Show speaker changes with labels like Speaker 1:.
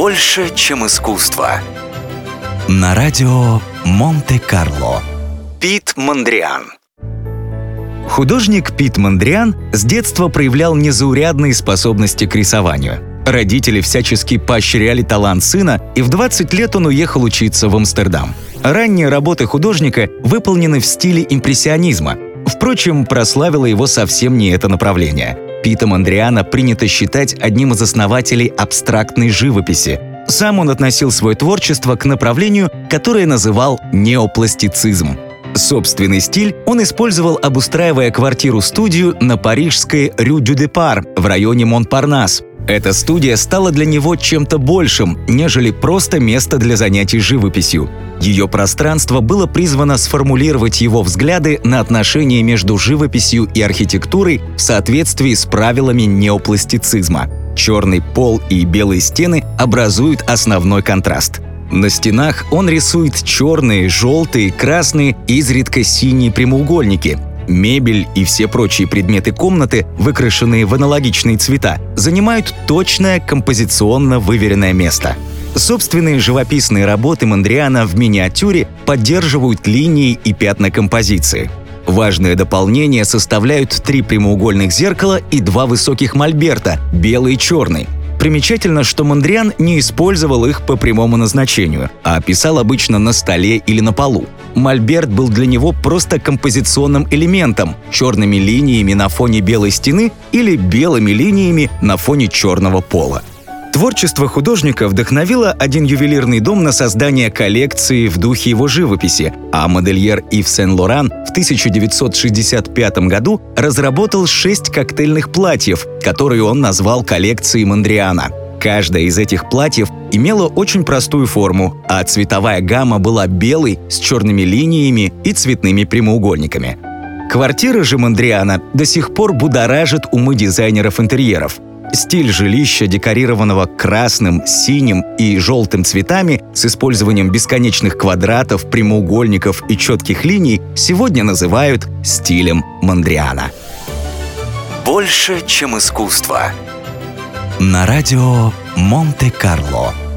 Speaker 1: Больше, чем искусство.
Speaker 2: На радио Монте-Карло.
Speaker 1: Пит Мандриан.
Speaker 2: Художник Пит Мандриан с детства проявлял незаурядные способности к рисованию. Родители всячески поощряли талант сына, и в 20 лет он уехал учиться в Амстердам. Ранние работы художника выполнены в стиле импрессионизма. Впрочем, прославило его совсем не это направление. Пита Мандриана принято считать одним из основателей абстрактной живописи. Сам он относил свое творчество к направлению, которое называл неопластицизм. Собственный стиль он использовал, обустраивая квартиру-студию на парижской Рю-Дю-де-Пар в районе Монпарнас. Эта студия стала для него чем-то большим, нежели просто место для занятий живописью. Ее пространство было призвано сформулировать его взгляды на отношения между живописью и архитектурой в соответствии с правилами неопластицизма. Черный пол и белые стены образуют основной контраст. На стенах он рисует черные, желтые, красные и изредка синие прямоугольники. Мебель и все прочие предметы комнаты, выкрашенные в аналогичные цвета, занимают точное композиционно выверенное место – Собственные живописные работы Мандриана в миниатюре поддерживают линии и пятна композиции. Важное дополнение составляют три прямоугольных зеркала и два высоких мольберта – белый и черный. Примечательно, что Мандриан не использовал их по прямому назначению, а писал обычно на столе или на полу. Мольберт был для него просто композиционным элементом, черными линиями на фоне белой стены или белыми линиями на фоне черного пола. Творчество художника вдохновило один ювелирный дом на создание коллекции в духе его живописи, а модельер Ив Сен-Лоран в 1965 году разработал шесть коктейльных платьев, которые он назвал коллекцией Мандриана. Каждое из этих платьев имело очень простую форму, а цветовая гамма была белой с черными линиями и цветными прямоугольниками. Квартира же Мандриана до сих пор будоражит умы дизайнеров интерьеров – Стиль жилища, декорированного красным, синим и желтым цветами с использованием бесконечных квадратов, прямоугольников и четких линий, сегодня называют стилем Мандриана.
Speaker 1: Больше, чем искусство.
Speaker 2: На радио Монте-Карло.